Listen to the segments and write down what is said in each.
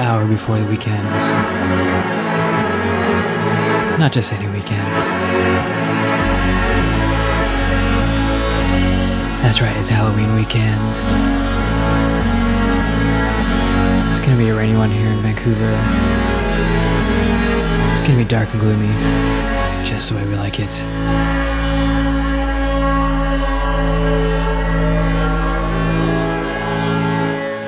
hour before the weekend. Not just any weekend. That's right, it's Halloween weekend. It's gonna be a rainy one here in Vancouver. It's gonna be dark and gloomy, just the way we like it.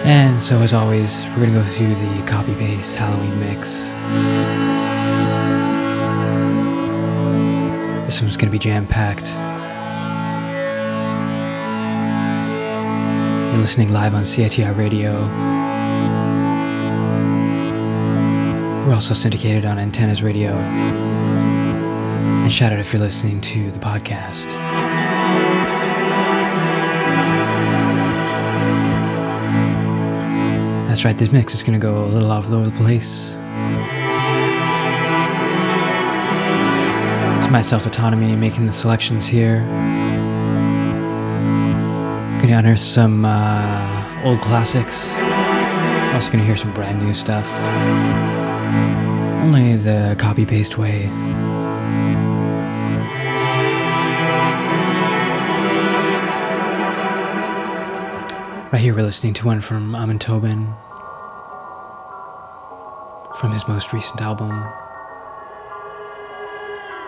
And so, as always, we're gonna go through the copy paste Halloween mix. This one's gonna be jam packed. You're listening live on CITR Radio. We're also syndicated on Antennas Radio. And shout out if you're listening to the podcast. Right, this mix is to go a little all over the place. It's myself autonomy making the selections here. Gonna unearth some uh, old classics. Also gonna hear some brand new stuff. Only the copy paste way. Right here, we're listening to one from Amon Tobin from his most recent album.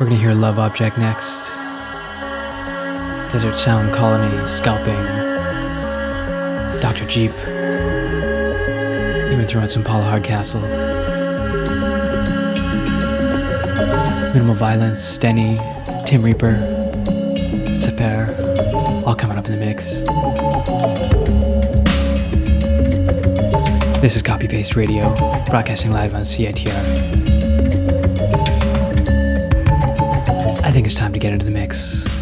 We're gonna hear Love Object next. Desert Sound Colony, Scalping, Dr. Jeep, even throwing some Paul Hardcastle. Minimal Violence, Stenny, Tim Reaper, Sepehr, all coming up in the mix. This is Copy Paste Radio, broadcasting live on CITR. I think it's time to get into the mix.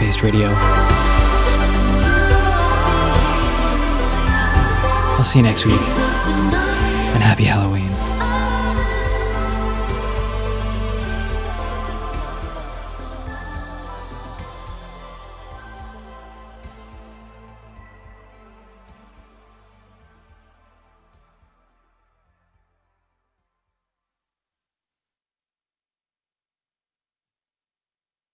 Radio. I'll see you next week, and happy Halloween.